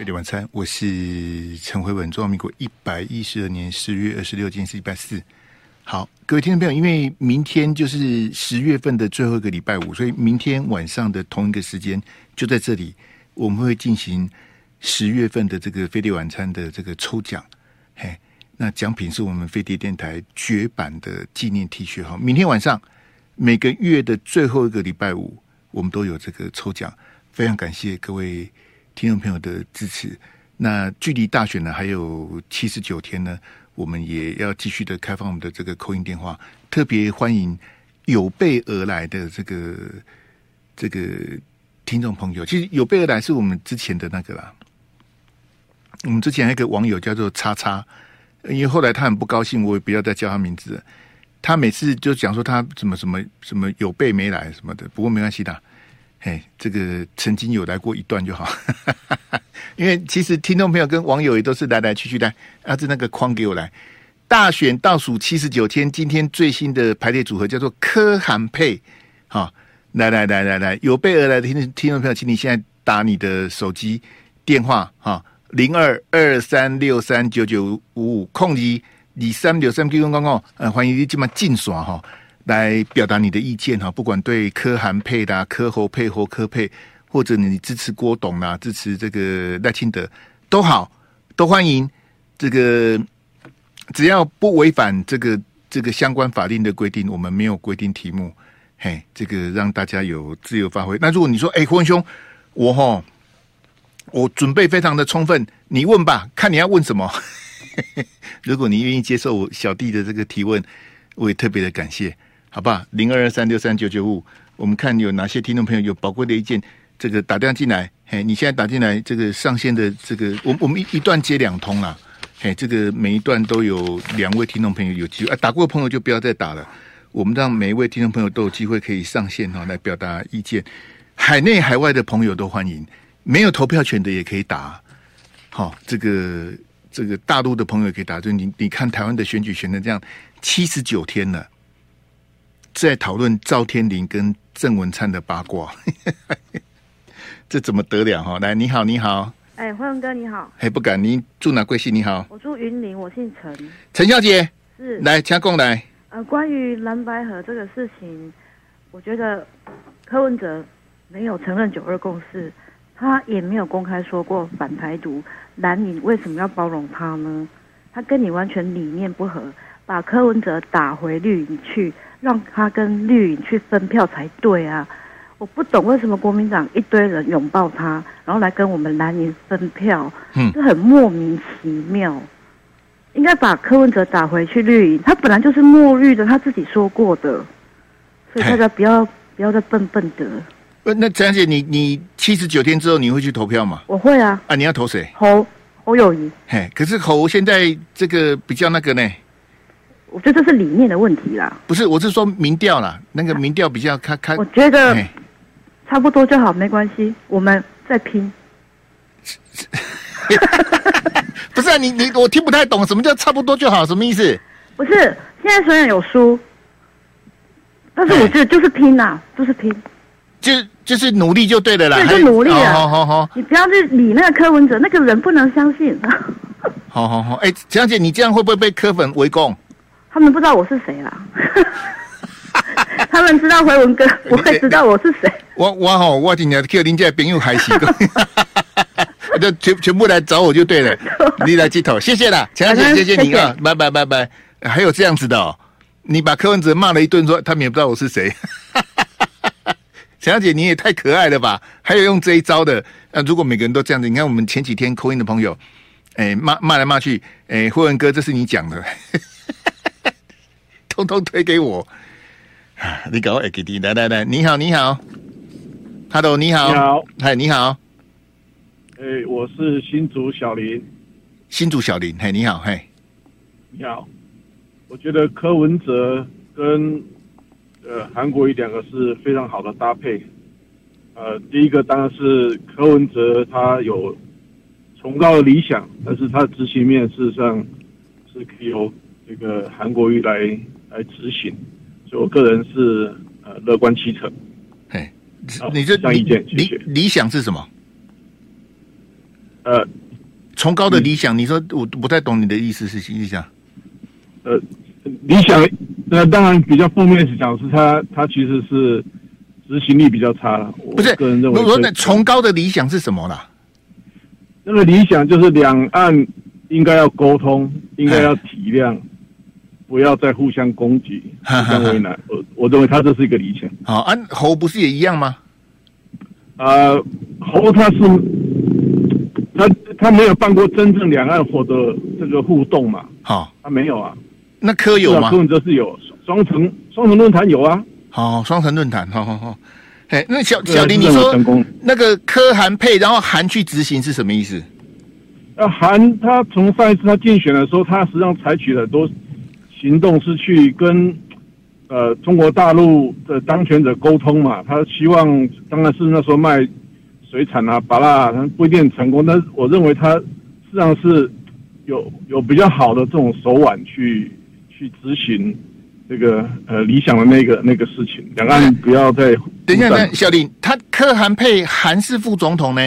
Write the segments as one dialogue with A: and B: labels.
A: 飞碟晚餐，我是陈慧文。中华民国一百一十二年十月二十六，今天是礼拜四。好，各位听众朋友，因为明天就是十月份的最后一个礼拜五，所以明天晚上的同一个时间就在这里，我们会进行十月份的这个飞碟晚餐的这个抽奖。嘿，那奖品是我们飞碟电台绝版的纪念 T 恤。哈，明天晚上每个月的最后一个礼拜五，我们都有这个抽奖。非常感谢各位。听众朋友的支持，那距离大选呢还有七十九天呢，我们也要继续的开放我们的这个 call in 电话，特别欢迎有备而来的这个这个听众朋友。其实有备而来是我们之前的那个啦，我们之前那个网友叫做叉叉，因为后来他很不高兴，我也不要再叫他名字。他每次就讲说他什么什么什么有备没来什么的，不过没关系的。嘿，这个曾经有来过一段就好，因为其实听众朋友跟网友也都是来来去去的。啊，这那个框给我来，大选倒数七十九天，今天最新的排列组合叫做柯韩配，好，来来来来来，有备而来的听听众朋友，请你现在打你的手机电话哈，零二二三六三九九五五空一你三六三九九五五，呃，欢迎你今晚进耍哈。来表达你的意见哈，不管对柯韩配的、柯侯配或柯配，或者你支持郭董啦，支持这个赖清德都好，都欢迎。这个只要不违反这个这个相关法令的规定，我们没有规定题目，嘿，这个让大家有自由发挥。那如果你说，哎，胡文兄，我哈，我准备非常的充分，你问吧，看你要问什么。如果你愿意接受我小弟的这个提问，我也特别的感谢。好吧，零二二三六三九九五，我们看有哪些听众朋友有宝贵的意见，这个打电话进来，嘿，你现在打进来，这个上线的这个，我我们一一段接两通啦，嘿，这个每一段都有两位听众朋友有机会，啊，打过的朋友就不要再打了，我们让每一位听众朋友都有机会可以上线哈，来表达意见，海内海外的朋友都欢迎，没有投票权的也可以打，好，这个这个大陆的朋友可以打，就你你看台湾的选举选的这样七十九天了。在讨论赵天麟跟郑文灿的八卦，这怎么得了哈？来，你好，你好，
B: 哎，辉文哥你好，
A: 哎，不敢，你住哪贵姓？你好，
B: 我住云林，我姓陈，
A: 陈小姐
B: 是
A: 来，请共来。
B: 呃，关于蓝白河这个事情，我觉得柯文哲没有承认九二共识，他也没有公开说过反台独，蓝营为什么要包容他呢？他跟你完全理念不合，把柯文哲打回绿营去。让他跟绿营去分票才对啊！我不懂为什么国民党一堆人拥抱他，然后来跟我们蓝营分票，嗯，这很莫名其妙。应该把柯文哲打回去绿营，他本来就是墨绿的，他自己说过的，所以大家不要不要再笨笨的。
A: 那陈姐，你你七十九天之后你会去投票吗？
B: 我会啊。
A: 啊，你要投谁？
B: 侯侯友宜。
A: 嘿，可是侯现在这个比较那个呢？
B: 我觉得这是理念的问题啦。
A: 不是，我是说民调啦，那个民调比较开开。
B: 我觉得差不多就好，没关系，我们再拼。
A: 不是啊，你你我听不太懂，什么叫差不多就好？什么意思？
B: 不是，现在虽然有输，但是我觉得就是拼呐，就是拼。
A: 就就是努力就对了啦。
B: 对，就努力啊！
A: 好好好，
B: 你不要去理那个柯文哲，那个人不能相信。
A: 好好好，哎，江姐，你这样会不会被柯粉围攻？
B: 他们不知道我是谁啦，他们知道回文哥，不会知道我是谁。
A: 我我好，我今天叫林家朋友还行，就全全部来找我就对了。你来接头，谢谢啦，陈小姐，谢谢你啊，拜拜拜拜。还有这样子的哦，你把柯文哲骂了一顿，说他们也不知道我是谁。陈小姐，你也太可爱了吧？还有用这一招的，那如果每个人都这样子，你看我们前几天 call in 的朋友，哎骂骂来骂去，哎霍文哥，这是你讲的。通通推给我，你搞 A K D 来来来，你好你好，Hello 你好，
C: 你好，
A: 嗨你好，
C: 哎、欸，我是新竹小林，
A: 新竹小林，嘿你好嘿，
C: 你好，我觉得柯文哲跟呃韩国瑜两个是非常好的搭配，呃，第一个当然是柯文哲他有崇高的理想，但是他的执行面事实上是可以由这个韩国瑜来。来执行，所以我个人是呃乐观其成。
A: 嘿，你这意见理理想是什么？
C: 呃，
A: 崇高的理想，你说我不太懂你的意思是意思啊？
C: 呃，理想，那当然比较负面是讲是他他其实是执行力比较差了。
A: 不是，
C: 个人认为，
A: 我说那崇高的理想是什么啦？
C: 那个理想就是两岸应该要沟通，应该要体谅，不要再互相攻击、互相为难。我我认为他这是一个理想。
A: 好，啊，侯不是也一样吗？
C: 啊，侯他是他他没有办过真正两岸火的这个互动嘛？
A: 好，
C: 他没有啊。
A: 那柯有吗？
C: 柯文哲是有双城双城论坛有啊。
A: 好，双城论坛，好好好。哎，那小小林，你说那个柯韩配，然后韩去执行是什么意思？
C: 那韩他从上一次他竞选的时候，他实际上采取了很多行动，是去跟呃中国大陆的当权者沟通嘛。他希望当然是那时候卖水产啊、芭乐，不一定成功，但是我认为他实际上是有有比较好的这种手腕去。去执行这个呃理想的那个那个事情，两岸不要再
A: 等一下，等小林，他柯韩配韩式副总统呢？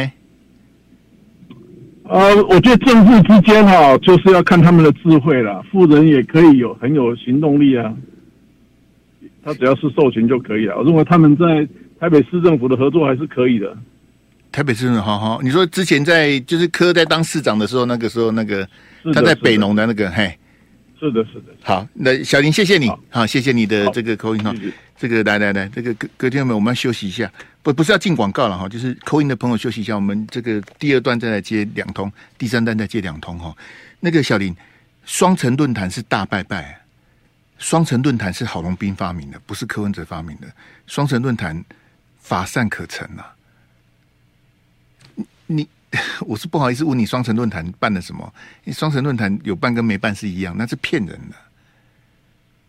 C: 呃，我觉得政治之间哈、哦，就是要看他们的智慧了。富人也可以有很有行动力啊，他只要是授权就可以了。我认为他们在台北市政府的合作还是可以的。
A: 台北市政府好好，你说之前在就是柯在当市长的时候，那个时候那个他在北农的那个嘿。
C: 是的，是的。
A: 好，那小林，谢谢你。好，好，谢谢你的这个 call in 哈。这个来来来，这个各各位听众们，我们要休息一下，不不是要进广告了哈，就是 call in 的朋友休息一下，我们这个第二段再来接两通，第三段再接两通哈。那个小林，双城论坛是大拜拜，双城论坛是郝龙斌发明的，不是柯文哲发明的。双城论坛乏善可陈啊，你。我是不好意思问你，双城论坛办了什么？双城论坛有办跟没办是一样，那是骗人的。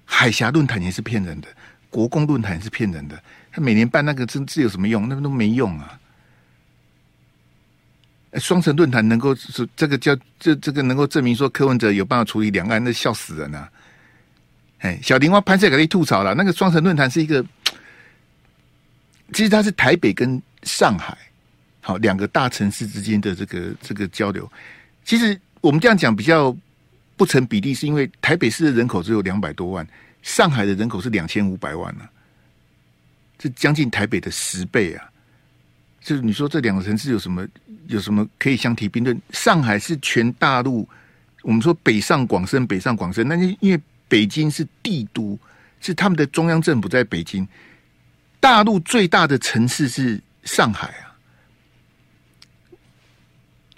A: 海峡论坛也是骗人的，国共论坛也是骗人的。他每年办那个真是有什么用？那都没用啊！双城论坛能够是这个叫这这个能够证明说柯文哲有办法处理两岸，那笑死人啊！哎，小林蛙潘谢给你吐槽了，那个双城论坛是一个，其实它是台北跟上海。好，两个大城市之间的这个这个交流，其实我们这样讲比较不成比例，是因为台北市的人口只有两百多万，上海的人口是两千五百万呢、啊，这将近台北的十倍啊！就是你说这两个城市有什么有什么可以相提并论？上海是全大陆，我们说北上广深，北上广深，那就因为北京是帝都，是他们的中央政府在北京，大陆最大的城市是上海啊。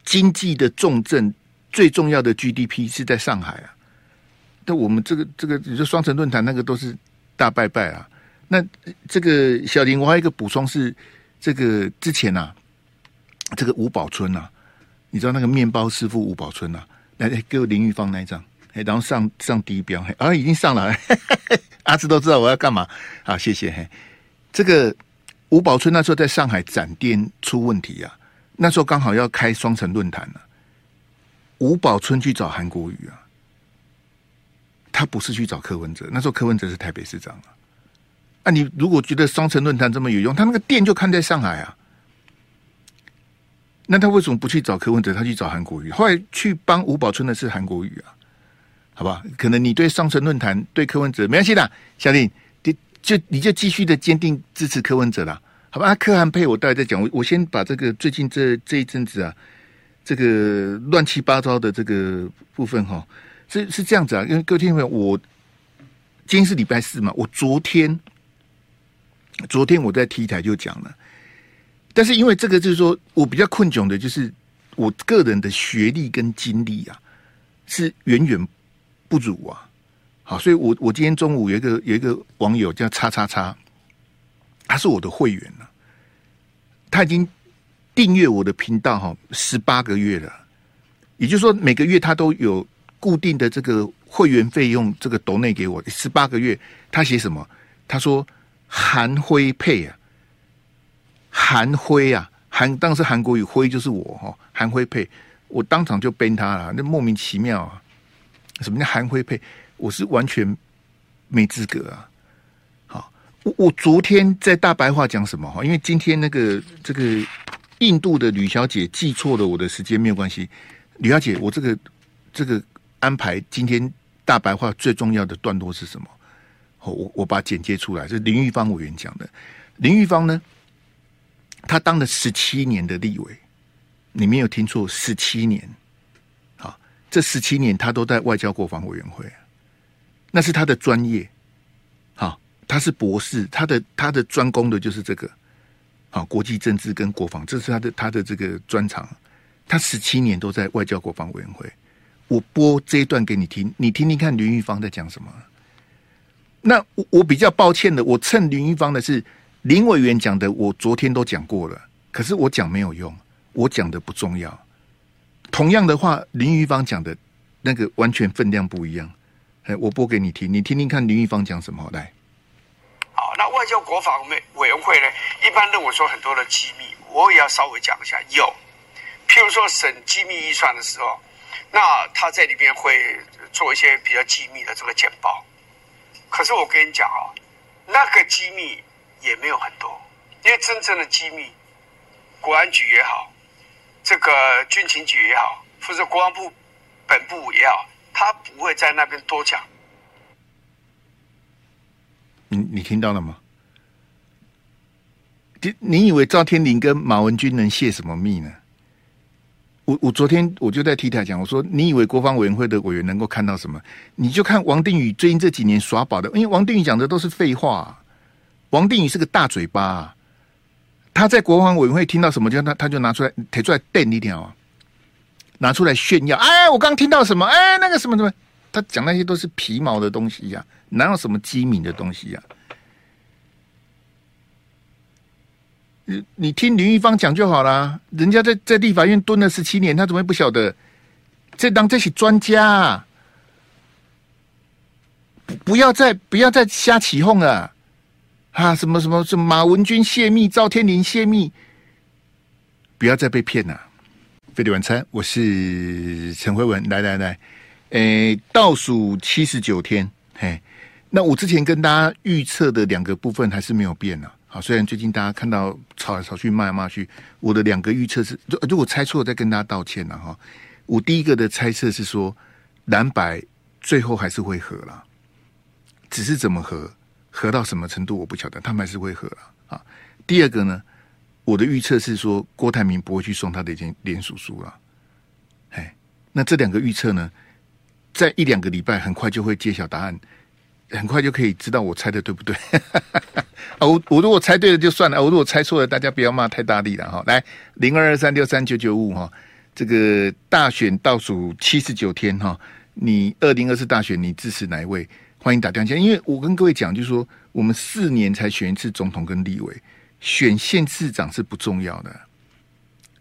A: 经济的重镇，最重要的 GDP 是在上海啊。但我们这个这个，你说双城论坛那个都是大拜拜啊。那这个小林，我还有一个补充是，这个之前啊，这个吴宝春啊，你知道那个面包师傅吴宝春啊，来给我林玉芳那一张，哎，然后上上第一标，啊，已经上了，阿志都知道我要干嘛。好，谢谢。嘿，这个吴宝春那时候在上海展店出问题啊。那时候刚好要开双城论坛了，吴宝春去找韩国瑜啊，他不是去找柯文哲。那时候柯文哲是台北市长啊。啊，你如果觉得双城论坛这么有用，他那个店就看在上海啊。那他为什么不去找柯文哲？他去找韩国瑜。后来去帮吴宝春的是韩国瑜啊，好吧？可能你对双城论坛对柯文哲没关系的，小林，你就你就继续的坚定支持柯文哲啦。好吧，柯韩配我待会再讲。我我先把这个最近这这一阵子啊，这个乱七八糟的这个部分哈、是是这样子啊。因为各位听众朋友，我今天是礼拜四嘛，我昨天昨天我在 T 台就讲了，但是因为这个就是说我比较困窘的，就是我个人的学历跟经历啊，是远远不如啊。好，所以我我今天中午有一个有一个网友叫叉叉叉。他是我的会员，他已经订阅我的频道哈十八个月了，也就是说每个月他都有固定的这个会员费用，这个抖内给我十八个月。他写什么？他说韩辉配啊，韩辉啊，韩当时韩国语辉就是我哈，韩辉配，我当场就 ban 他了，那莫名其妙啊！什么叫韩辉配？我是完全没资格啊！我我昨天在大白话讲什么哈？因为今天那个这个印度的吕小姐记错了我的时间没有关系，吕小姐，我这个这个安排今天大白话最重要的段落是什么？我我把它剪接出来，是林玉芳委员讲的。林玉芳呢，她当了十七年的立委，你没有听错，十七年。好，这十七年她都在外交国防委员会，那是她的专业。他是博士，他的他的专攻的就是这个。啊，国际政治跟国防，这是他的他的这个专长。他十七年都在外交国防委员会。我播这一段给你听，你听听看林玉芳在讲什么。那我我比较抱歉的，我蹭林玉芳的是林委员讲的，我昨天都讲过了。可是我讲没有用，我讲的不重要。同样的话，林玉芳讲的那个完全分量不一样。哎，我播给你听，你听听看林玉芳讲什么来。
D: 好，那外交国防委委员会呢？一般认为说很多的机密，我也要稍微讲一下。有，譬如说审机密预算的时候，那他在里面会做一些比较机密的这个简报。可是我跟你讲啊，那个机密也没有很多，因为真正的机密，国安局也好，这个军情局也好，或者国防部本部也好，他不会在那边多讲。
A: 你你听到了吗？你你以为赵天林跟马文君能泄什么密呢？我我昨天我就在 T 台讲，我说你以为国防委员会的委员能够看到什么？你就看王定宇最近这几年耍宝的，因为王定宇讲的都是废话。王定宇是个大嘴巴，他在国防委员会听到什么，就他他就拿出来提出来瞪一条啊，拿出来炫耀。哎，我刚听到什么？哎，那个什么什么，他讲那些都是皮毛的东西呀、哪有什么机敏的东西呀、你你听林玉芳讲就好了。人家在在立法院蹲了十七年，他怎么会不晓得？这当这些专家、啊，不要再不要再瞎起哄了啊！什么什么什么马文君泄密，赵天麟泄密，不要再被骗了。费力晚餐，我是陈辉文，来来来，诶，倒数七十九天，嘿。那我之前跟大家预测的两个部分还是没有变呢。好，虽然最近大家看到吵来吵去、骂来骂去，我的两个预测是，如果猜错再跟大家道歉了哈。我第一个的猜测是说，蓝白最后还是会合了，只是怎么合，合到什么程度我不晓得，他们还是会合了啊。第二个呢，我的预测是说，郭台铭不会去送他的一件连署书了。哎，那这两个预测呢，在一两个礼拜很快就会揭晓答案。很快就可以知道我猜的对不对 啊！我我如果猜对了就算了，我如果猜错了，大家不要骂太大力了哈。来，零二二三六三九九五哈，这个大选倒数七十九天哈，你二零二四大选你支持哪一位？欢迎打电话，因为我跟各位讲，就是说我们四年才选一次总统跟立委，选县市长是不重要的。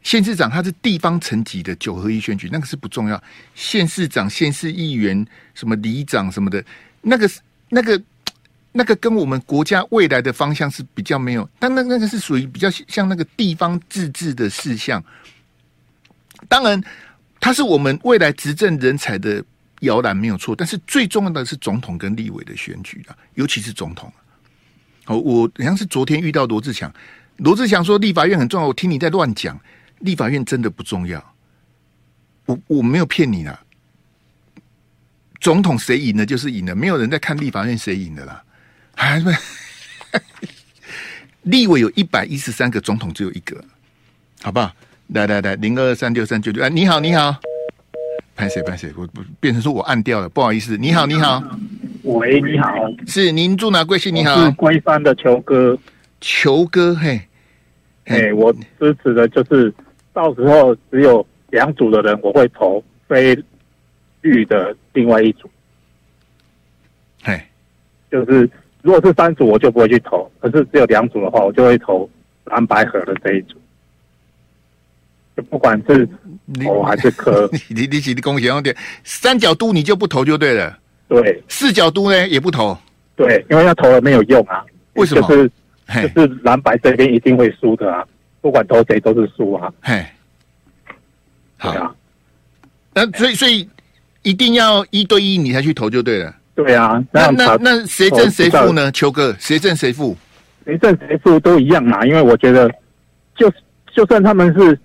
A: 县市长他是地方层级的九合一选举，那个是不重要。县市长、县市议员、什么里长什么的，那个。那个、那个跟我们国家未来的方向是比较没有，但那那个是属于比较像那个地方自治的事项。当然，它是我们未来执政人才的摇篮，没有错。但是最重要的是总统跟立委的选举啊，尤其是总统。哦，我好像是昨天遇到罗志强，罗志强说立法院很重要，我听你在乱讲，立法院真的不重要。我我没有骗你啦。总统谁赢了就是赢了，没有人在看立法院谁赢的啦。还是 立委有一百一十三个，总统只有一个，好不好？来来来，零二三六三九九，哎，你好，你好，拍谁拍谁？我不变成说我按掉了，不好意思。你好，你好，
E: 喂，你好，
A: 是您住哪贵姓？你好，
E: 是龟山的球哥，
A: 球哥，嘿，
E: 嘿，我支持的就是到时候只有两组的人，我会投非。绿的另外一组，
A: 嘿，
E: 就是如果是三组，我就不会去投；可是只有两组的话，我就会投蓝白河的这一组。就不管是投还是磕，
A: 你你你恭喜有点三角都你就不投就对了。
E: 对，
A: 四角都呢也不投。
E: 对，因为要投了没有用啊。
A: 为什么？
E: 就是就是蓝白这边一定会输的啊，不管投谁都是输啊。
A: 嘿，好啊。那所以所以。一定要一对一，你才去投就对了。
E: 对啊，
A: 那那那谁胜谁负呢？球哥，谁胜谁负？
E: 谁胜谁负都一样嘛，因为我觉得就就算他们是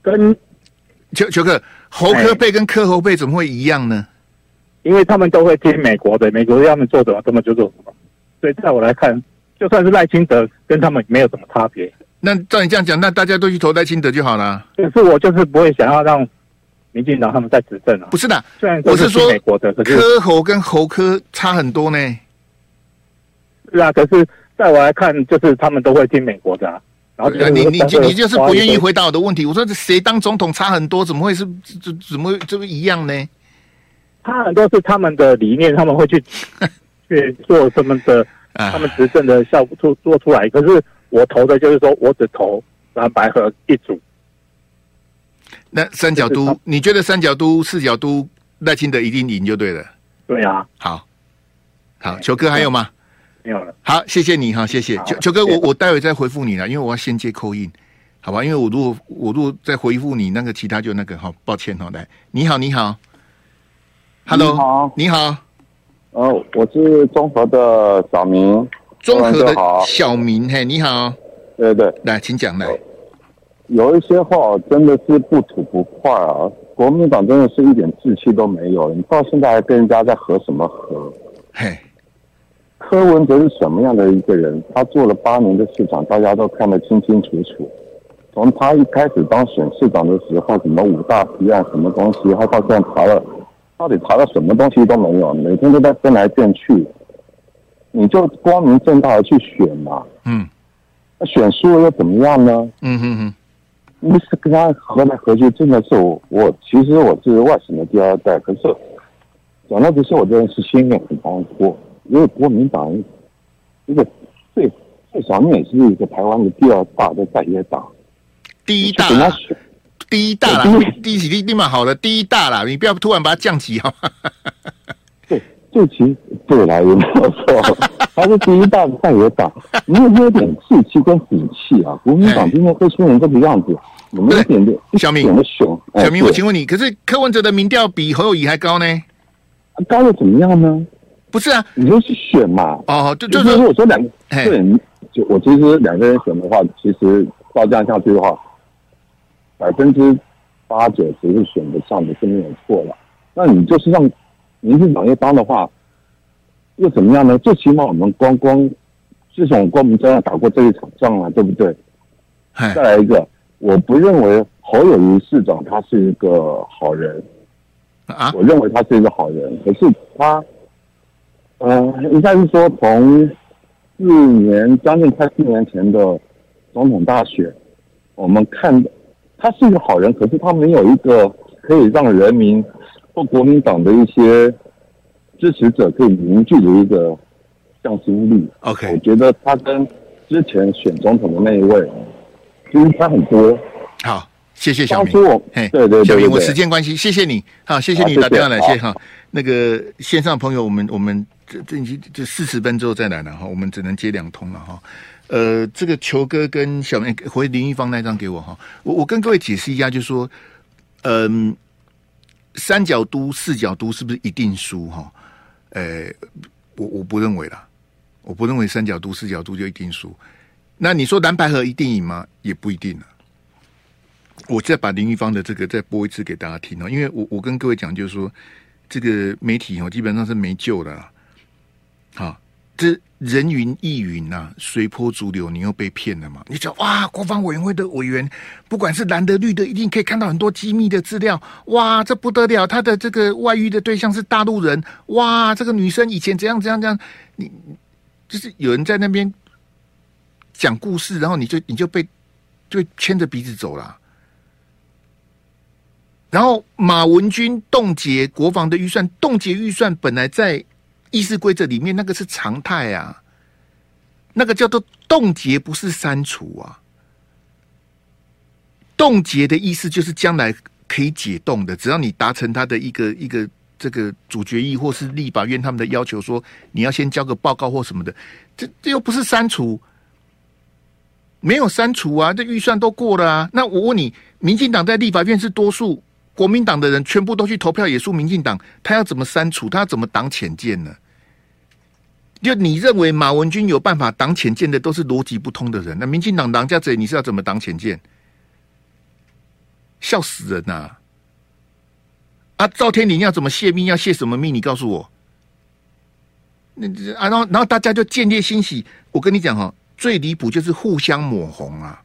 E: 跟
A: 球球哥，侯科贝跟科侯贝怎么会一样呢？
E: 因为他们都会听美国的，美国要他们做什么，他们就做什么。所以在我来看，就算是赖清德跟他们没有什么差别。
A: 那照你这样讲，那大家都去投赖清德就好了。
E: 可是我就是不会想要让民进党他们在执政啊。
A: 不是的，
E: 虽然我是说美国的，
A: 柯侯跟侯科差很多呢。
E: 是啊，可是在我来看，就是他们都会听美国的啊。然后
A: 你你你你就是不愿意回答我的问题。我说这谁当总统差很多，怎么会是怎怎么这么一样呢？
E: 差很多是他们的理念，他们会去 去做他们的，他们执政的效果做做出来。可是我投的就是说我只投蓝白合一组。
A: 那三角都，你觉得三角都、四角都赖清德一定赢就对了。
E: 对啊，
A: 好，好，球哥还有吗？
E: 没有了。
A: 好，谢谢你哈，谢谢球球哥，我我待会再回复你了，因为我要先接 call in，好吧？因为我如果我如果再回复你，那个其他就那个好，抱歉哈，来，你好，你好。Hello，你好，你好，
F: 呃，我是中和的小明，
A: 中和的小明，嘿，你好，
F: 对对，
A: 来，请讲来。
F: 有一些话真的是不吐不快啊！国民党真的是一点志气都没有，你到现在还跟人家在和什么和？
A: 嘿，
F: 柯文哲是什么样的一个人？他做了八年的市长，大家都看得清清楚楚。从他一开始当选市长的时候，什么五大提案，什么东西，他到现在查了。到底查了什么东西都没有，每天都在变来变去，你就光明正大的去选嘛。
A: 嗯，
F: 那选输了又怎么样呢？
A: 嗯哼哼，
F: 你是跟他合来合去，真的是我我其实我是外省的第二代，可是讲到这些，我真的是心里很难过，因为国民党一个最最少你也是一个台湾的第二大的在野党，
A: 第一大。第一大啦，第一第一嘛好了，第一大啦，你不要突然把它降级哈。
F: 对，就其实对来也没有错，他是第一大的在野党，你有没有点志气跟底气啊？国民党今天会出成这个样子，有没有一点点
A: 小明，小明，我请问你，可是柯文哲的民调比侯友谊还高呢？
F: 高又怎么样呢？
A: 不是啊，
F: 你就是选嘛。
A: 哦，就
F: 就是我说两个人，就我其实两个人选的话，其实照这样下去的话。百分之八九十是选得上的，是没有错了。那你就是让民进党一当的话，又怎么样呢？最起码我们光光自从光明正大打过这一场仗了，对不对？再来一个，我不认为侯友宜市长他是一个好人
A: 啊，
F: 我认为他是一个好人，可是他，呃，应该是说从四年将近快四年前的总统大选，我们看。他是一个好人，可是他没有一个可以让人民或国民党的一些支持者可以凝聚的一个向心力。
A: OK，
F: 我觉得他跟之前选总统的那一位其实差很多。
A: 好，谢谢小明。
F: 嘿，对对对，
A: 小明，我时间关系，谢谢你。好，谢谢你打电话来，谢谢哈。那个线上朋友，我们我们这这已经这四十分之后再来了哈，我们只能接两通了哈。呃，这个球哥跟小明回林玉芳那张给我哈，我我跟各位解释一下，就是说，嗯、呃，三角都、四角都是不是一定输哈？呃，我我不认为啦，我不认为三角都、四角都就一定输。那你说蓝白合一定赢吗？也不一定了。我再把林玉芳的这个再播一次给大家听哦，因为我我跟各位讲，就是说，这个媒体哦基本上是没救的啦，好。这人云亦云呐、随波逐流，你又被骗了嘛？你讲哇，国防委员会的委员，不管是蓝的绿的，一定可以看到很多机密的资料。哇，这不得了，他的这个外遇的对象是大陆人。哇，这个女生以前怎样怎样怎样，你就是有人在那边讲故事，然后你就你就被就牵着鼻子走了。然后马文君冻结国防的预算，冻结预算本来在。议事规则里面那个是常态啊，那个叫做冻结，不是删除啊。冻结的意思就是将来可以解冻的，只要你达成他的一个一个这个主决议或是立法院他们的要求，说你要先交个报告或什么的，这这又不是删除，没有删除啊，这预算都过了啊。那我问你，民进党在立法院是多数，国民党的人全部都去投票也输民进党，他要怎么删除？他要怎么挡浅见呢？就你认为马文君有办法挡浅见的，都是逻辑不通的人。那民进党当家贼，你是要怎么挡浅见？笑死人呐、啊！啊，赵天麟要怎么泄密？要泄什么密？你告诉我。那啊，然后然后大家就见猎心喜。我跟你讲哈，最离谱就是互相抹红啊。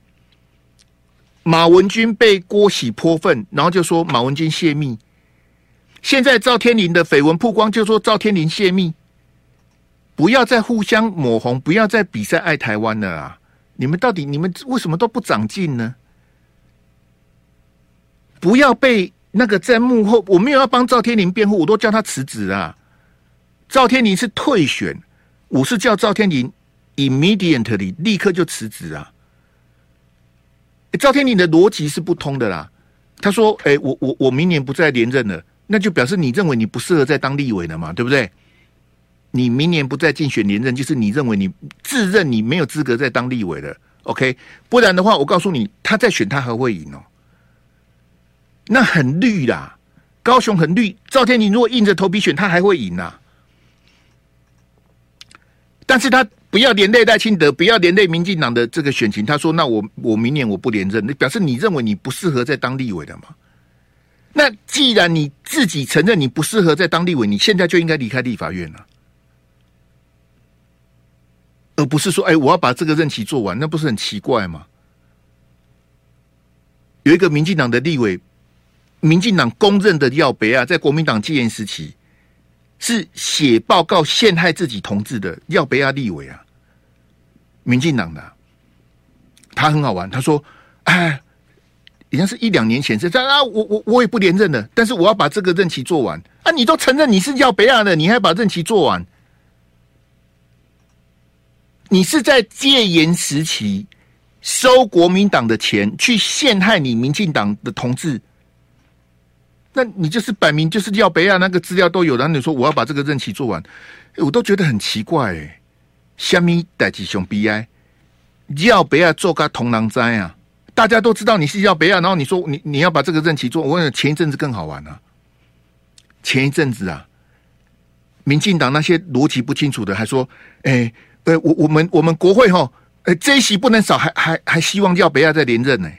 A: 马文君被郭喜泼粪，然后就说马文君泄密。现在赵天麟的绯闻曝光，就说赵天麟泄密。不要再互相抹红，不要再比赛爱台湾了啊！你们到底你们为什么都不长进呢？不要被那个在幕后，我没有要帮赵天林辩护，我都叫他辞职啊！赵天林是退选，我是叫赵天林 immediately 立刻就辞职啊！赵天林的逻辑是不通的啦。他说：“哎，我我我明年不再连任了，那就表示你认为你不适合再当立委了嘛？对不对？”你明年不再竞选连任，就是你认为你自认你没有资格再当立委了，OK？不然的话，我告诉你，他再选他还会赢哦。那很绿啦，高雄很绿。赵天麟如果硬着头皮选，他还会赢呐。但是他不要连累赖清德，不要连累民进党的这个选情。他说：“那我我明年我不连任，那表示你认为你不适合再当立委的嘛？那既然你自己承认你不适合再当立委，你现在就应该离开立法院了。”而不是说，哎，我要把这个任期做完，那不是很奇怪吗？有一个民进党的立委，民进党公认的要北啊，在国民党戒严时期是写报告陷害自己同志的要北亚立委啊，民进党的，他很好玩，他说，哎，好像是一两年前是这样啊，我我我也不连任了，但是我要把这个任期做完啊，你都承认你是要北亚的，你还把任期做完？你是在戒严时期收国民党的钱去陷害你民进党的同志，那你就是摆明就是要北亚那个资料都有，然后你说我要把这个任期做完，我都觉得很奇怪哎。虾米代志上悲哀，要北亚做个同狼灾啊！大家都知道你是要北亚，然后你说你你要把这个任期做，我问前一阵子更好玩啊。前一阵子啊，民进党那些逻辑不清楚的还说，哎、对，我我们我们国会哈，呃，这一席不能少，还还还希望廖北亚再连任呢，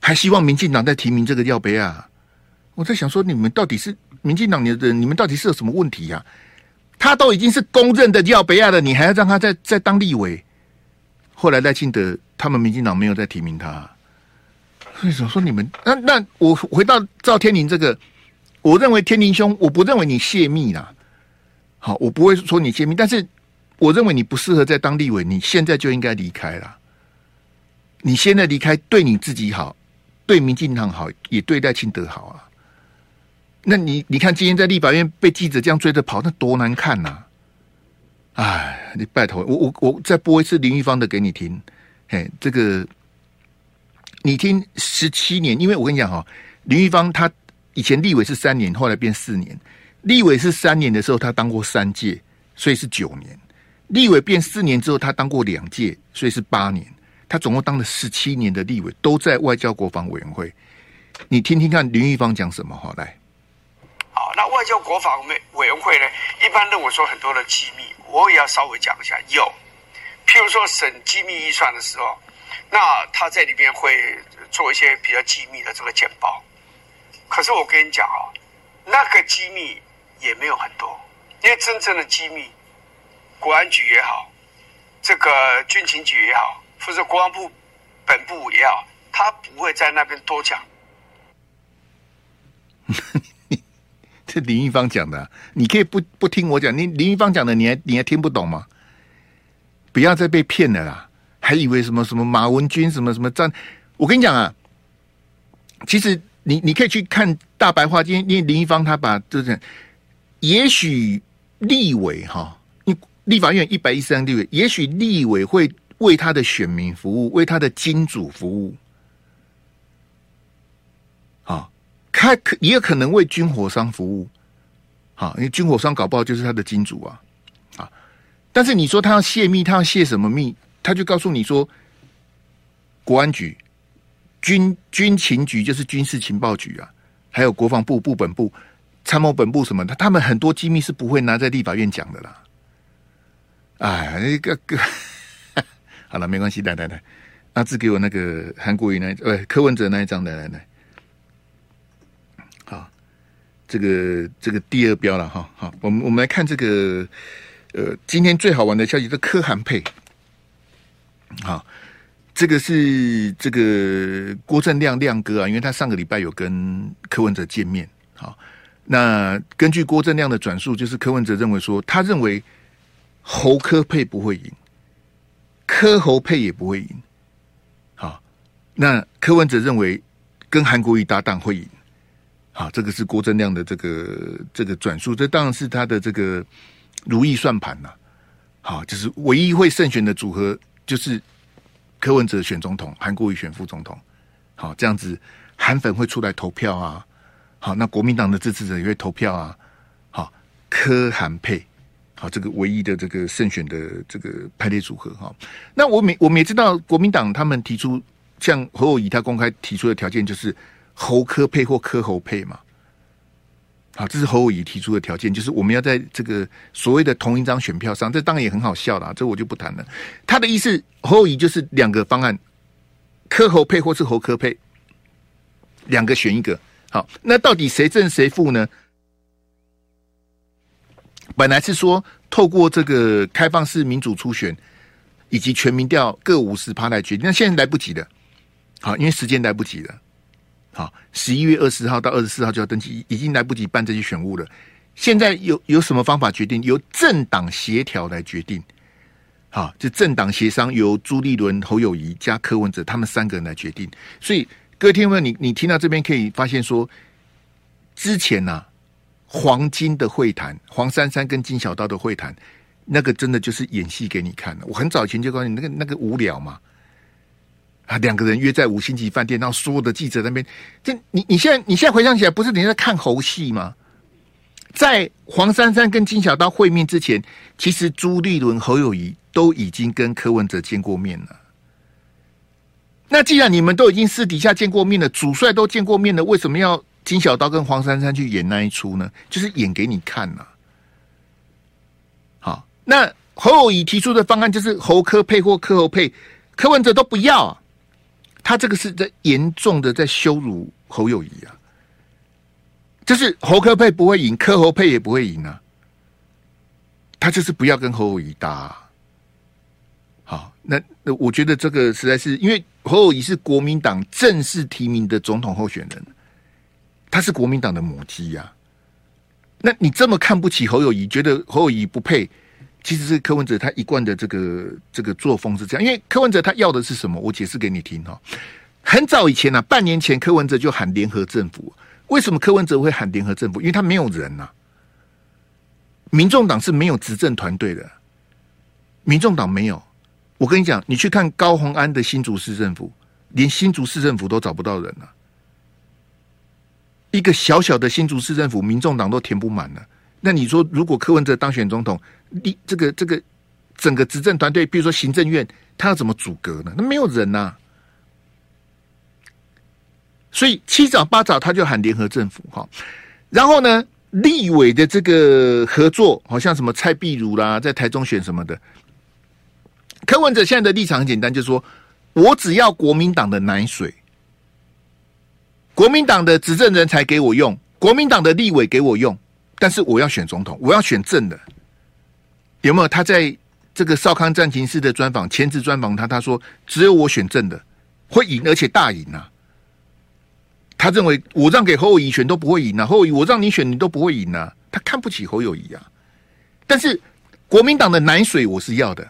A: 还希望民进党再提名这个廖北亚。我在想说，你们到底是民进党的人，你们到底是有什么问题呀？他都已经是公认的廖北亚了，你还要让他再再当立委？后来赖清德他们民进党没有再提名他，所以说说你们那那我回到赵天林这个，我认为天林兄，我不认为你泄密啦。好，我不会说你泄密，但是。我认为你不适合在当立委，你现在就应该离开了。你现在离开，对你自己好，对民进党好，也对赖清德好啊。那你你看，今天在立法院被记者这样追着跑，那多难看呐、啊！哎，你拜托我我我再播一次林玉芳的给你听。嘿，这个你听十七年，因为我跟你讲哈，林玉芳她以前立委是三年，后来变四年。立委是三年的时候，她当过三届，所以是九年。立委变四年之后，他当过两届，所以是八年。他总共当了十七年的立委，都在外交国防委员会。你听听看林玉芳讲什么？好，来。
D: 好，那外交国防委委员会呢？一般认为说很多的机密，我也要稍微讲一下。有，譬如说审机密预算的时候，那他在里面会做一些比较机密的这个简报。可是我跟你讲啊，那个机密也没有很多，因为真正的机密。国安局也好，这个军情局也好，或者国防部本部也好，他不会在那边多讲。
A: 这林玉芳讲的，你可以不不听我讲。你林玉芳讲的，你还你还听不懂吗？不要再被骗了啦！还以为什么什么马文君什么什么战？我跟你讲啊，其实你你可以去看大白话，今天因为林玉芳他把就是，也许立委哈。立法院一百一十三立委，也许立委会为他的选民服务，为他的金主服务。啊，他可也可能为军火商服务。好，因为军火商搞不好就是他的金主啊。啊，但是你说他要泄密，他要泄什么密？他就告诉你说，国安局、军军情局就是军事情报局啊，还有国防部部本部、参谋本部什么的，他们很多机密是不会拿在立法院讲的啦。哎，那个个好了，没关系，来来来，阿志给我那个韩国瑜那呃柯文哲那一张，来来来，好，这个这个第二标了哈，好，我们我们来看这个呃今天最好玩的消息，是柯韩配，好，这个是这个郭正亮亮哥啊，因为他上个礼拜有跟柯文哲见面，好，那根据郭正亮的转述，就是柯文哲认为说，他认为。侯科配不会赢，柯侯配也不会赢。好，那柯文哲认为跟韩国瑜搭档会赢。好，这个是郭正亮的这个这个转述，这当然是他的这个如意算盘呐。好，就是唯一会胜选的组合就是柯文哲选总统，韩国瑜选副总统。好，这样子韩粉会出来投票啊。好，那国民党的支持者也会投票啊。好，柯韩配。好，这个唯一的这个胜选的这个排列组合哈。那我们我们也知道，国民党他们提出像侯友宜他公开提出的条件就是侯柯配或柯侯配嘛。好，这是侯友宜提出的条件，就是我们要在这个所谓的同一张选票上，这当然也很好笑啦，这我就不谈了。他的意思，侯友宜就是两个方案，柯侯配或是侯柯配，两个选一个。好，那到底谁正谁负呢？本来是说透过这个开放式民主初选以及全民调各五十趴来决定，那现在来不及了。好，因为时间来不及了。好，十一月二十号到二十四号就要登记，已经来不及办这些选务了。现在有有什么方法决定？由政党协调来决定。好，就政党协商，由朱立伦、侯友谊加柯文哲他们三个人来决定。所以各位听众，你你听到这边可以发现说，之前呐、啊。黄金的会谈，黄珊珊跟金小刀的会谈，那个真的就是演戏给你看的。我很早以前就告诉你，那个那个无聊嘛，啊，两个人约在五星级饭店，然后所有的记者那边，这你你现在你现在回想起来，不是你在看猴戏吗？在黄珊珊跟金小刀会面之前，其实朱立伦、侯友宜都已经跟柯文哲见过面了。那既然你们都已经私底下见过面了，主帅都见过面了，为什么要？金小刀跟黄珊珊去演那一出呢，就是演给你看呐、啊。好，那侯友谊提出的方案就是侯科配或柯侯配，柯文哲都不要、啊，他这个是在严重的在羞辱侯友谊啊。就是侯科配不会赢，柯侯配也不会赢啊。他就是不要跟侯友谊搭、好，那那我觉得这个实在是因为侯友谊是国民党正式提名的总统候选人。他是国民党的母鸡呀、那你这么看不起侯友谊，觉得侯友谊不配？其实是柯文哲他一贯的这个这个作风是这样，因为柯文哲他要的是什么？我解释给你听哈。很早以前呢、啊，半年前柯文哲就喊联合政府。为什么柯文哲会喊联合政府？因为他没有人呐、民众党是没有执政团队的，民众党没有。我跟你讲，你去看高虹安的新竹市政府，连新竹市政府都找不到人了、一个小小的新竹市政府，民众党都填不满了。那你说，如果柯文哲当选总统，你这个这个整个执政团队，比如说行政院，他要怎么组阁呢？那没有人呐、所以七早八早他就喊联合政府哈。然后呢，立委的这个合作，好像什么蔡壁如啦，在台中选什么的。柯文哲现在的立场很简单，就是说我只要国民党的奶水。国民党的执政人才给我用，国民党的立委给我用，但是我要选总统，我要选正的。有没有？他在这个少康战情室的专访，前次专访他，他说只有我选正的会赢，而且大赢啊。他认为我让给侯友宜选都不会赢啊，侯友宜我让你选你都不会赢啊。他看不起侯友宜啊。但是国民党的奶水我是要的。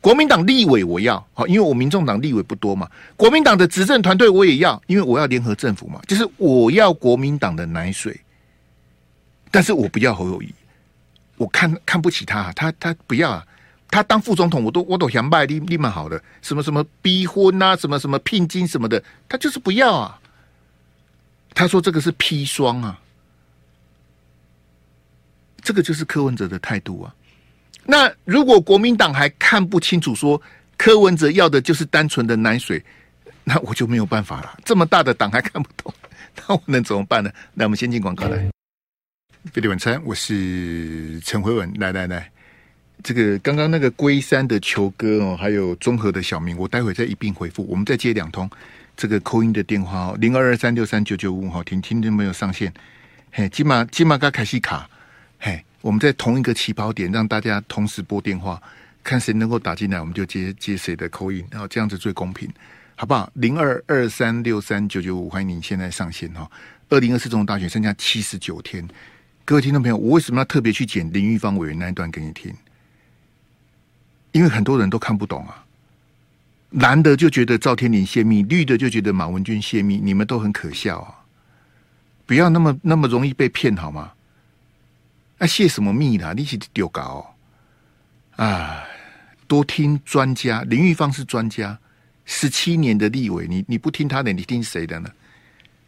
A: 国民党立委我要好，因为我民众党立委不多嘛。国民党的执政团队我也要，因为我要联合政府嘛。就是我要国民党的奶水，但是我不要侯友谊，我看看不起他，他他不要啊，他当副总统我都我都想卖立立马好的，什么什么逼婚啊，什么什么聘金什么的，他就是不要啊。他说这个是砒霜啊，这个就是柯文哲的态度啊。那如果国民党还看不清楚，说柯文哲要的就是单纯的奶水，那我就没有办法了。这么大的党还看不懂，那我能怎么办呢？那我们先进广告来。飞碟晚餐，我是陈辉文。来来来，这个刚刚那个龟山的球哥哦，还有中和的小明，我待会再一并回复。我们再接两通这个扣音的电话哦，零二二三六三九九五哈，听听众没有上线。嘿，金马金马嘎凯西卡，嘿，我们在同一个起跑点，让大家同时拨电话，看谁能够打进来，我们就接接谁的口音然后这样子最公平，好不好？零二二三六三九九五，欢迎您现在上线哈。二零二四总统大选剩下七十九天，各位听众朋友，我为什么要特别去剪林玉芳委员那一段给你听？因为很多人都看不懂啊，蓝的就觉得赵天林泄密，绿的就觉得马文君泄密，你们都很可笑啊！不要那么那么容易被骗好吗？那、啊、泄什么密啦？你是丢稿啊！多听专家，林玉芳是专家，十七年的立委，你你不听他的，你听谁的呢？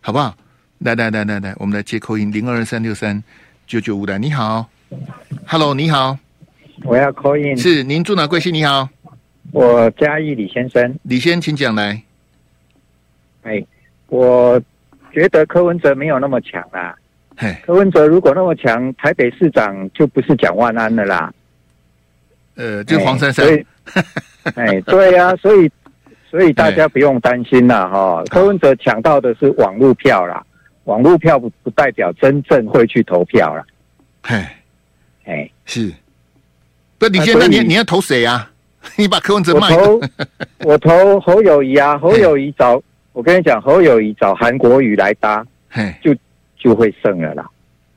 A: 好不好？来来来来来，我们来接口音零二二三六三九九五的，你好，Hello，你好。
G: 我要 call in，
A: 是您住哪贵姓？你好，
G: 我嘉义李先生，
A: 李先请讲来。
G: 哎，我觉得柯文哲没有那么强啦。
A: 嘿，
G: 柯文哲如果那么强，台北市长就不是蒋万安了啦。
A: 呃，就黄珊珊。
G: 哎，对呀、啊，所以所以大家不用担心啦。哈。柯文哲抢到的是网路票啦，网路票不不代表真正会去投票啦。
A: 嘿，
G: 哎，
A: 是。那你现在你你要投谁啊？你把柯文哲卖
G: 了？我投 我投侯友谊啊！侯友谊找我跟你讲，侯友谊找韩国瑜来搭，就就会胜了啦。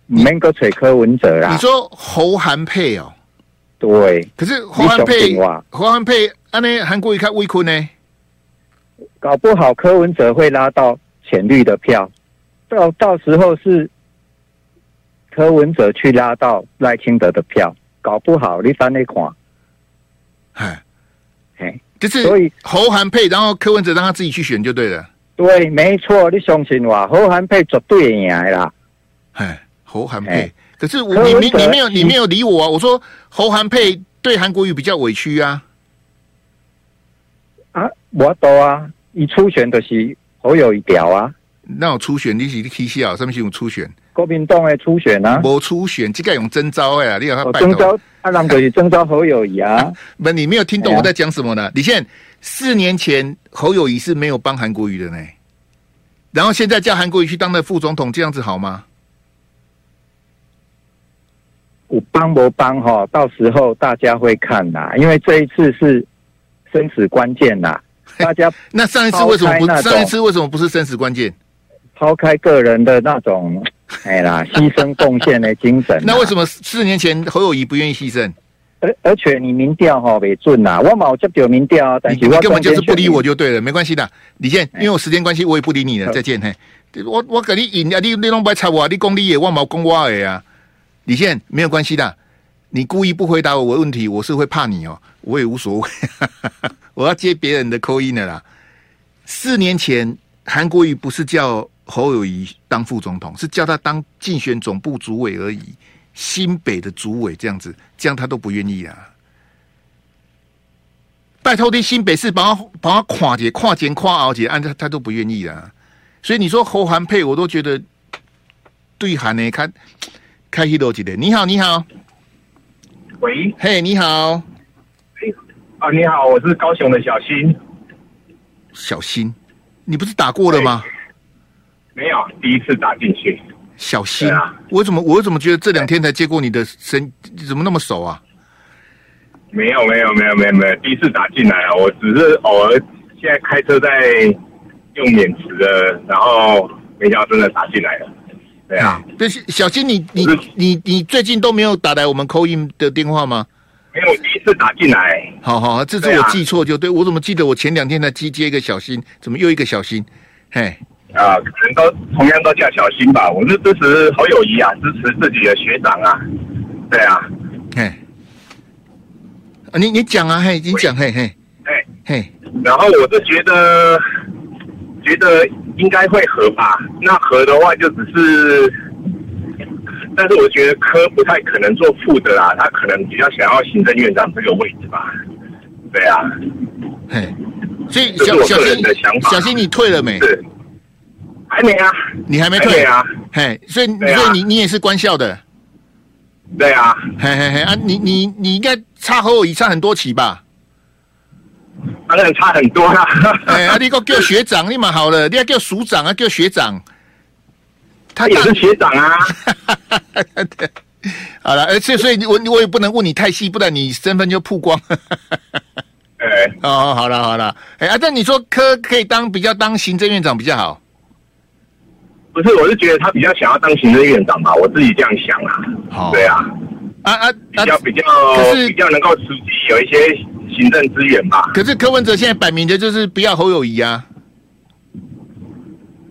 G: 免个吹柯文哲啦。
A: 你说侯韩配哦？
G: 对。
A: 可是侯韩配，侯韩配，安内韩国瑜开微困呢？
G: 搞不好柯文哲会拉到浅绿的票，到到时候是柯文哲去拉到赖清德的票。搞不好你翻那款，
A: 哎，哎，就是所以侯韩配，然后柯文哲让他自己去选就对了。
G: 对，没错，你相信我，侯韩配绝对赢啦。
A: 哎，侯韩配，可是我你你你没有你没有理我啊！我说侯韩配对韩国瑜比较委屈啊。
G: 啊，我懂啊，你初选就是侯友宜调啊。
A: 那我初选你是你起笑，什么是用初选？
G: 国民党的初选啊，
A: 没初选，这个用征召哎，你让他
G: 征召，他让可以征召侯友谊啊。
A: 不，你没有听懂我在讲什么呢？李现，四年前侯友谊是没有帮韩国瑜的呢，然后现在叫韩国瑜去当了副总统，这样子好吗？
G: 我帮不帮哈？到时候大家会看呐，因为这一次是生死关键呐。大家
A: 那上一次为什么不？上一次为什么不是生死关键？
G: 抛开个人的那种。哎啦，牺牲贡献的精神。
A: 那为什么四年前侯友谊不愿意牺牲？
G: 而而且你民调哈没准呐，我冇接到民调，但是我
A: 根本就是不理我就对了，没关系的。李健，因为我时间关系，我也不理你了，再见嘿。我我跟你引啊，你你拢不睬我，你讲你也我冇讲我的啊。李健没有关系的，你故意不回答我的问题，我是会怕你哦，我也无所谓。我要接别人的 call in 的啦。四年前韩国瑜不是叫。侯友谊当副总统是叫他当竞选总部主委而已，新北的主委这样子，这样他都不愿意啊！拜托你新北市把他把他跨界跨前跨后界，按他他都不愿意啊！所以你说侯韩配，我都觉得对韩呢，看开一逻辑的。你好，你好，
H: 喂，
A: 嘿，你好，
H: 嘿，啊，你好，我是高雄的小新，
A: 小新，你不是打过了吗？
H: 没有，第一次打进去。
A: 小心啊！我怎么我怎么觉得这两天才接过你的声，怎么那么熟啊？
H: 没有没有没有没有没有，第一次打进来啊！我只是偶尔现在开车在用免持的，然后没想到真的打进来了。对啊，
A: 但是小新，你你你你最近都没有打来我们 call in 的电话吗？
H: 没有，第一次打进来。
A: 好好，这次我记错就对，我怎么记得我前两天才接接一个小新，怎么又一个小新？嘿。
H: 啊，可能都同样都叫小新吧。我是支持侯友谊啊，支持自己的学长啊。对啊，
A: 嘿，啊，你你讲啊，嘿，你讲，嘿嘿，
H: 嘿
A: 嘿。
H: 然后我是觉得，觉得应该会合吧。那合的话，就只是，但是我觉得科不太可能做副的啦，他可能比较想要行政院长这个位置吧。对啊，
A: 嘿，所以小小新的想法，小新你退了没？
H: 是。还没啊，
A: 你还没退啊？嘿，所以所以你你也是官校的，
H: 对啊，
A: 嘿嘿嘿啊，你你你应该差侯友宜差很多期吧？
H: 当然差很多啦。
A: 哎，啊，你给我叫学长，你蛮好了，你要叫署长啊，叫学长。
H: 他也是学长啊。
A: 好了，而且所以我我也不能问你太细，不然你身份就曝光。
H: 哎，
A: 哦，好了好了，哎啊，但你说科可以当比较当行政院长比较好？
H: 不是，我是觉得他比较想要当行政院长吧，我自己这样想啊。
A: 好，
H: 对啊，
A: 啊啊，
H: 比较比
A: 较，
H: 比较能够实际有一些行政资源吧。
A: 可是柯文哲现在摆明的就是不要侯友谊啊。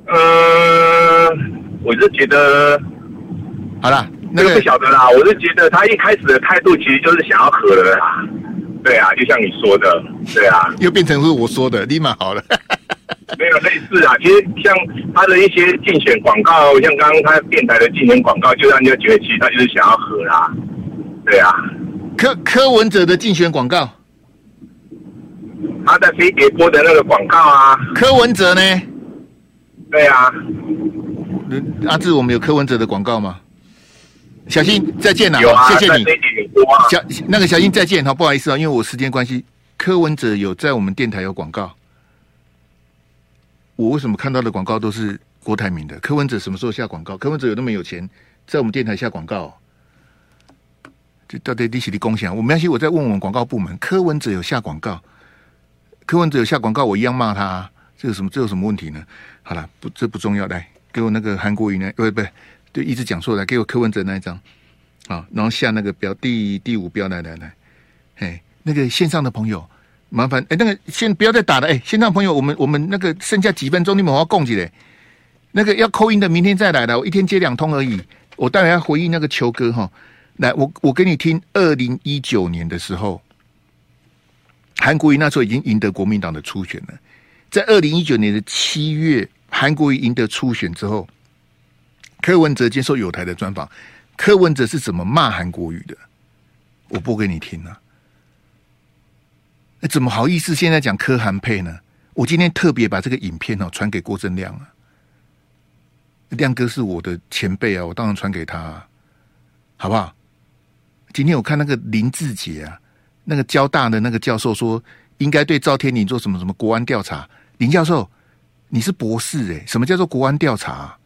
H: 呃，我是觉得，
A: 好了。
H: 那个不晓得啦，我是觉得他一开始的态度其实就是想要和了啦。对啊，就像你说的，对啊，
A: 又变成是我说的，立马好了。
H: 没有类似啊，其实像他的一些竞选广告，像刚刚他电台的竞选广告，就让人家觉得其实他就是想要和啦。对啊，
A: 柯柯文哲的竞选广告，
H: 他在飞碟播的那个广告啊。
A: 柯文哲呢？
H: 对啊。
A: 阿志，我们有柯文哲的广告吗？小新，再见了，
H: 有啊，
A: 谢谢你。
H: 啊、
A: 小那个小新再见，好，不好意思啊，因为我时间关系，柯文哲有在我们电台有广告。我为什么看到的广告都是郭台铭的？柯文哲什么时候下广告？柯文哲有那么有钱，在我们电台下广告？这到底利息的贡献？我没关系，我在问问广告部门，柯文哲有下广告？柯文哲有下广告，我一样骂他、啊，这有什么？这有什么问题呢？好了，不，这不重要，来给我那个韩国瑜呢？不不。对，一直讲错来，给我柯文哲那一张，啊，然后下那个标第第五标，来来来，嘿，那个线上的朋友，麻烦，哎，那个先不要再打了，哎，线上朋友，我们我们那个剩下几分钟，你们要供起来，那个要扣音的，明天再来了，我一天接两通而已，我待会要回应那个球哥哈，来，我我给你听，二零一九年的时候，韩国瑜那时候已经赢得国民党的初选了，在二零一九年的七月，韩国瑜赢得初选之后。柯文哲接受友台的专访，柯文哲是怎么骂韩国瑜的？我播给你听啊！怎么好意思现在讲柯韩配呢？我今天特别把这个影片哦传给郭正亮啊，亮哥是我的前辈啊，我当然传给他啊，好不好？今天我看那个林志杰啊，那个交大的那个教授说，应该对赵天麟做什么什么国安调查。林教授，你是博士诶，什么叫做国安调查？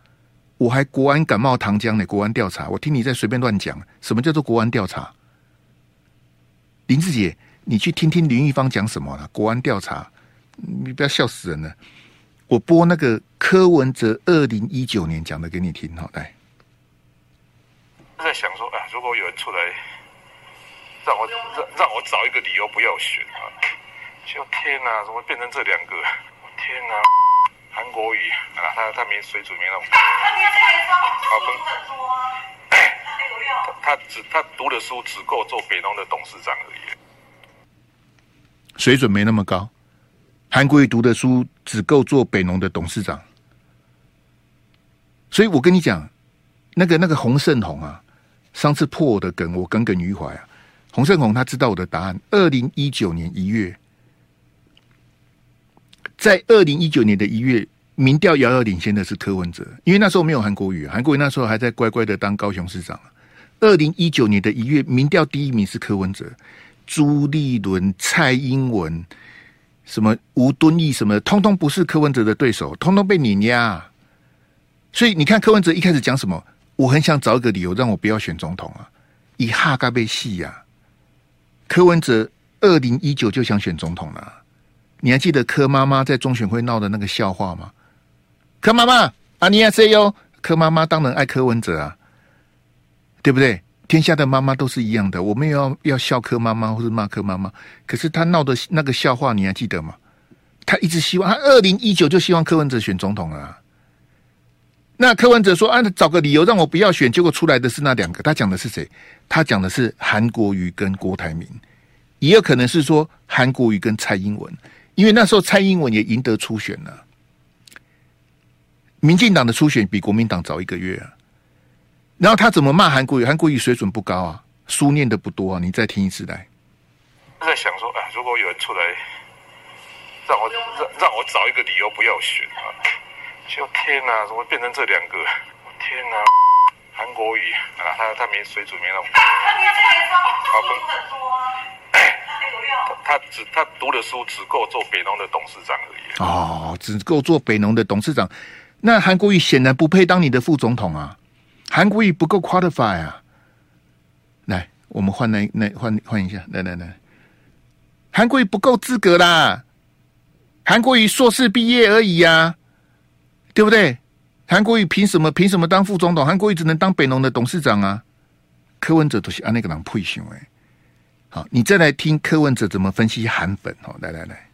A: 我还国安感冒糖浆呢，国安调查，我听你在随便乱讲，什么叫做国安调查？林志杰，你去听听林玉芳讲什么了？国安调查，你不要笑死人了。我播那个柯文哲二零一九年讲的给你听，好来。
I: 在想说，哎，如果有人出来让我让让我找一个理由不要选啊，就天哪，怎么变成这两个？天哪！韩国语啊，他他没水准没那么高。好分。他只他读的书只够做北农的董事长而已。
A: 水准没那么高。韩国瑜读的书只够做北农的董事长。所以我跟你讲，那个那个洪胜宏啊，上次破我的梗，我耿耿于怀啊。洪胜宏他知道我的答案。二零一九年一月。在二零一九年的一月，民调遥遥领先的是柯文哲，因为那时候没有韩国瑜，韩国瑜那时候还在乖乖的当高雄市长。二零一九年的一月，民调第一名是柯文哲，朱立伦、蔡英文、什么吴敦义什么，通通不是柯文哲的对手，通通被碾压。所以你看柯文哲一开始讲什么？我很想找一个理由让我不要选总统啊，一哈嘎被戏呀。柯文哲二零一九就想选总统了。你还记得柯妈妈在中选会闹的那个笑话吗？柯妈妈啊，你也 say 哟，柯妈妈当然爱柯文哲啊，对不对？天下的妈妈都是一样的，我们要要笑柯妈妈或是骂柯妈妈。可是他闹的那个笑话，你还记得吗？他一直希望他二零一九就希望柯文哲选总统啊。那柯文哲说啊，找个理由让我不要选，结果出来的是那两个。他讲的是谁？他讲的是韩国瑜跟郭台铭，也有可能是说韩国瑜跟蔡英文。因为那时候蔡英文也赢得初选了，民进党的初选比国民党早一个月啊。然后他怎么骂韩国瑜？韩国瑜水准不高啊，书念的不多啊。你再听一次来。
I: 在想说，哎，如果有人出来让我让让我找一个理由不要选啊，就天哪，怎么变成这两个？天哪，韩国瑜啊，他他没水准没那么高。好分。他只他读的书只够做北农的董事长而已。
A: 哦，只够做北农的董事长。那韩国瑜显然不配当你的副总统啊！韩国瑜不够 qualify 啊！来，我们换那那换换一下，来来来，韩国瑜不够资格啦！韩国瑜硕士毕业而已呀、啊，对不对？韩国瑜凭什么凭什么当副总统？韩国瑜只能当北农的董事长啊！柯文哲都是按那个人配行哎。好，你再来听柯文哲怎么分析韩粉哦，来来来，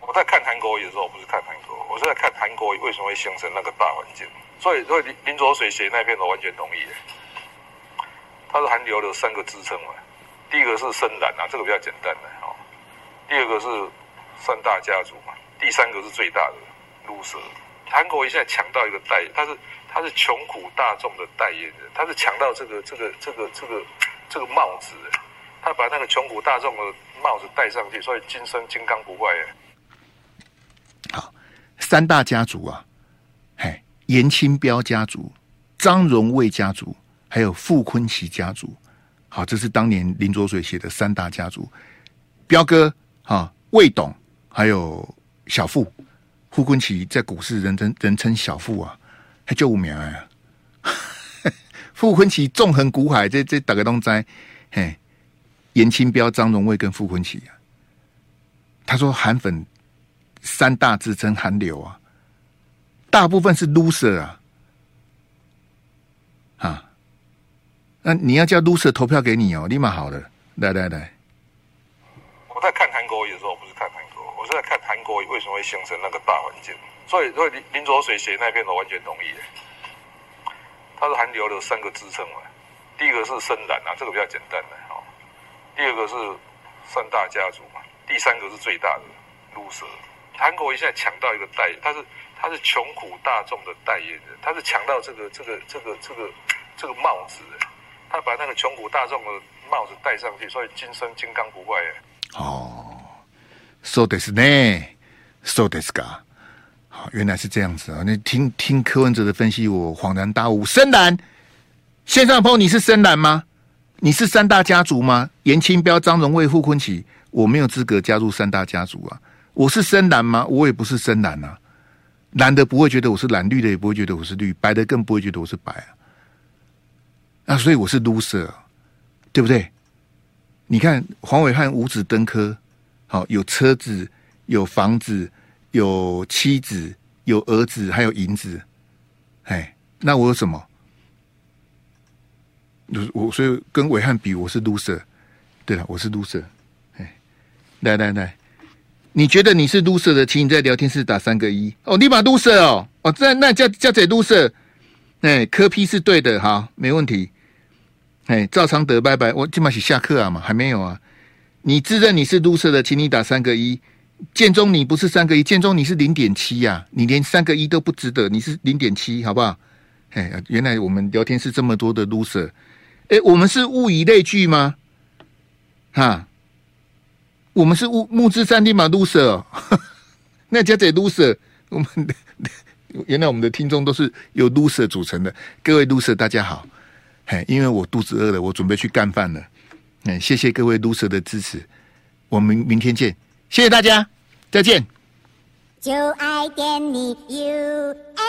I: 我在看韩国瑜的时候，我不是看韩国，我是在看韩国瑜为什么会形成那个大环境。所以，所以林林浊水写那篇我完全同意。他是韩流的三个支撑嘛，第一个是深蓝啊，这个比较简单的哦。第二个是三大家族嘛，第三个是最大的 loser。韩国瑜现在抢到一个代，他是他是穷苦大众的代言人，他是抢到这个这个这个这个这个帽子。他把那个穷苦大众的帽子戴上去，所以今生金刚不坏。
A: 好，三大家族啊，嘿，颜清标家族、张荣卫家族，还有傅坤奇家族。好，这是当年林卓水写的三大家族。彪哥啊，魏董，还有小傅，傅坤奇在股市人称人称小傅啊，还叫无名啊。傅坤奇纵横股海，这这大家都知，嘿。严清标、张荣卫跟傅坤奇啊，他说韩粉三大支撑韩流啊，大部分是 loser 啊，啊，那你要叫 loser 投票给你哦，立马好了，来来来，
I: 我在看韩国瑜的时候，不是看韩国，我是在看韩国瑜为什么会形成那个大环境，所以所以林林浊水写那篇我完全同意，他是韩流的三个支撑嘛，第一个是深蓝啊，这个比较简单的。第二个是三大家族嘛，第三个是最大的 loser。韩国瑜现在抢到一个代，他是他是穷苦大众的代言人，他是抢到这个这个这个这个这个帽子，他把那个穷苦大众的帽子戴上去，所以今生金刚不坏。
A: 哦，そうですね，そうですか。好，原来是这样子啊！你听听柯文哲的分析，我恍然大悟。深蓝线上的朋友，你是深蓝吗？你是三大家族吗？颜清标、张荣卫、傅崐萁，我没有资格加入三大家族啊！我是深蓝吗？我也不是深蓝啊！ 蓝的不会觉得我是蓝，绿的也不会觉得我是绿，白的更不会觉得我是白啊！啊，所以我是 loser，对不对？你看黄伟汉五子登科，好，有车子，有房子，有妻子，有儿子，还有银子，哎，那我有什么？我所以跟伟汉比，我是 loser。对了，我是 loser。哎，来来来，你觉得你是 loser 的，请你在聊天室打三个一。哦，你把 loser 哦，哦，这那叫叫谁 loser？哎，柯批是对的，好，没问题。哎，赵昌德，拜拜。我今晚是下课啊嘛，还没有啊。你自认你是 loser 的，请你打三个一。建中你不是三个一，建中你是零点七呀，你连三个一都不值得，你是零点七，好不好？哎，原来我们聊天室这么多的 loser。哎，我们是物以类聚吗？哈，我们是物木质三 D 嘛？loser，那叫做 loser。我们 原来我们的听众都是由 loser 组成的。各位 loser，大家好。嘿，因为我肚子饿了，我准备去干饭了。嗯，谢谢各位 loser 的支持，我们明天见。谢谢大家，再见。就爱点你 UFO。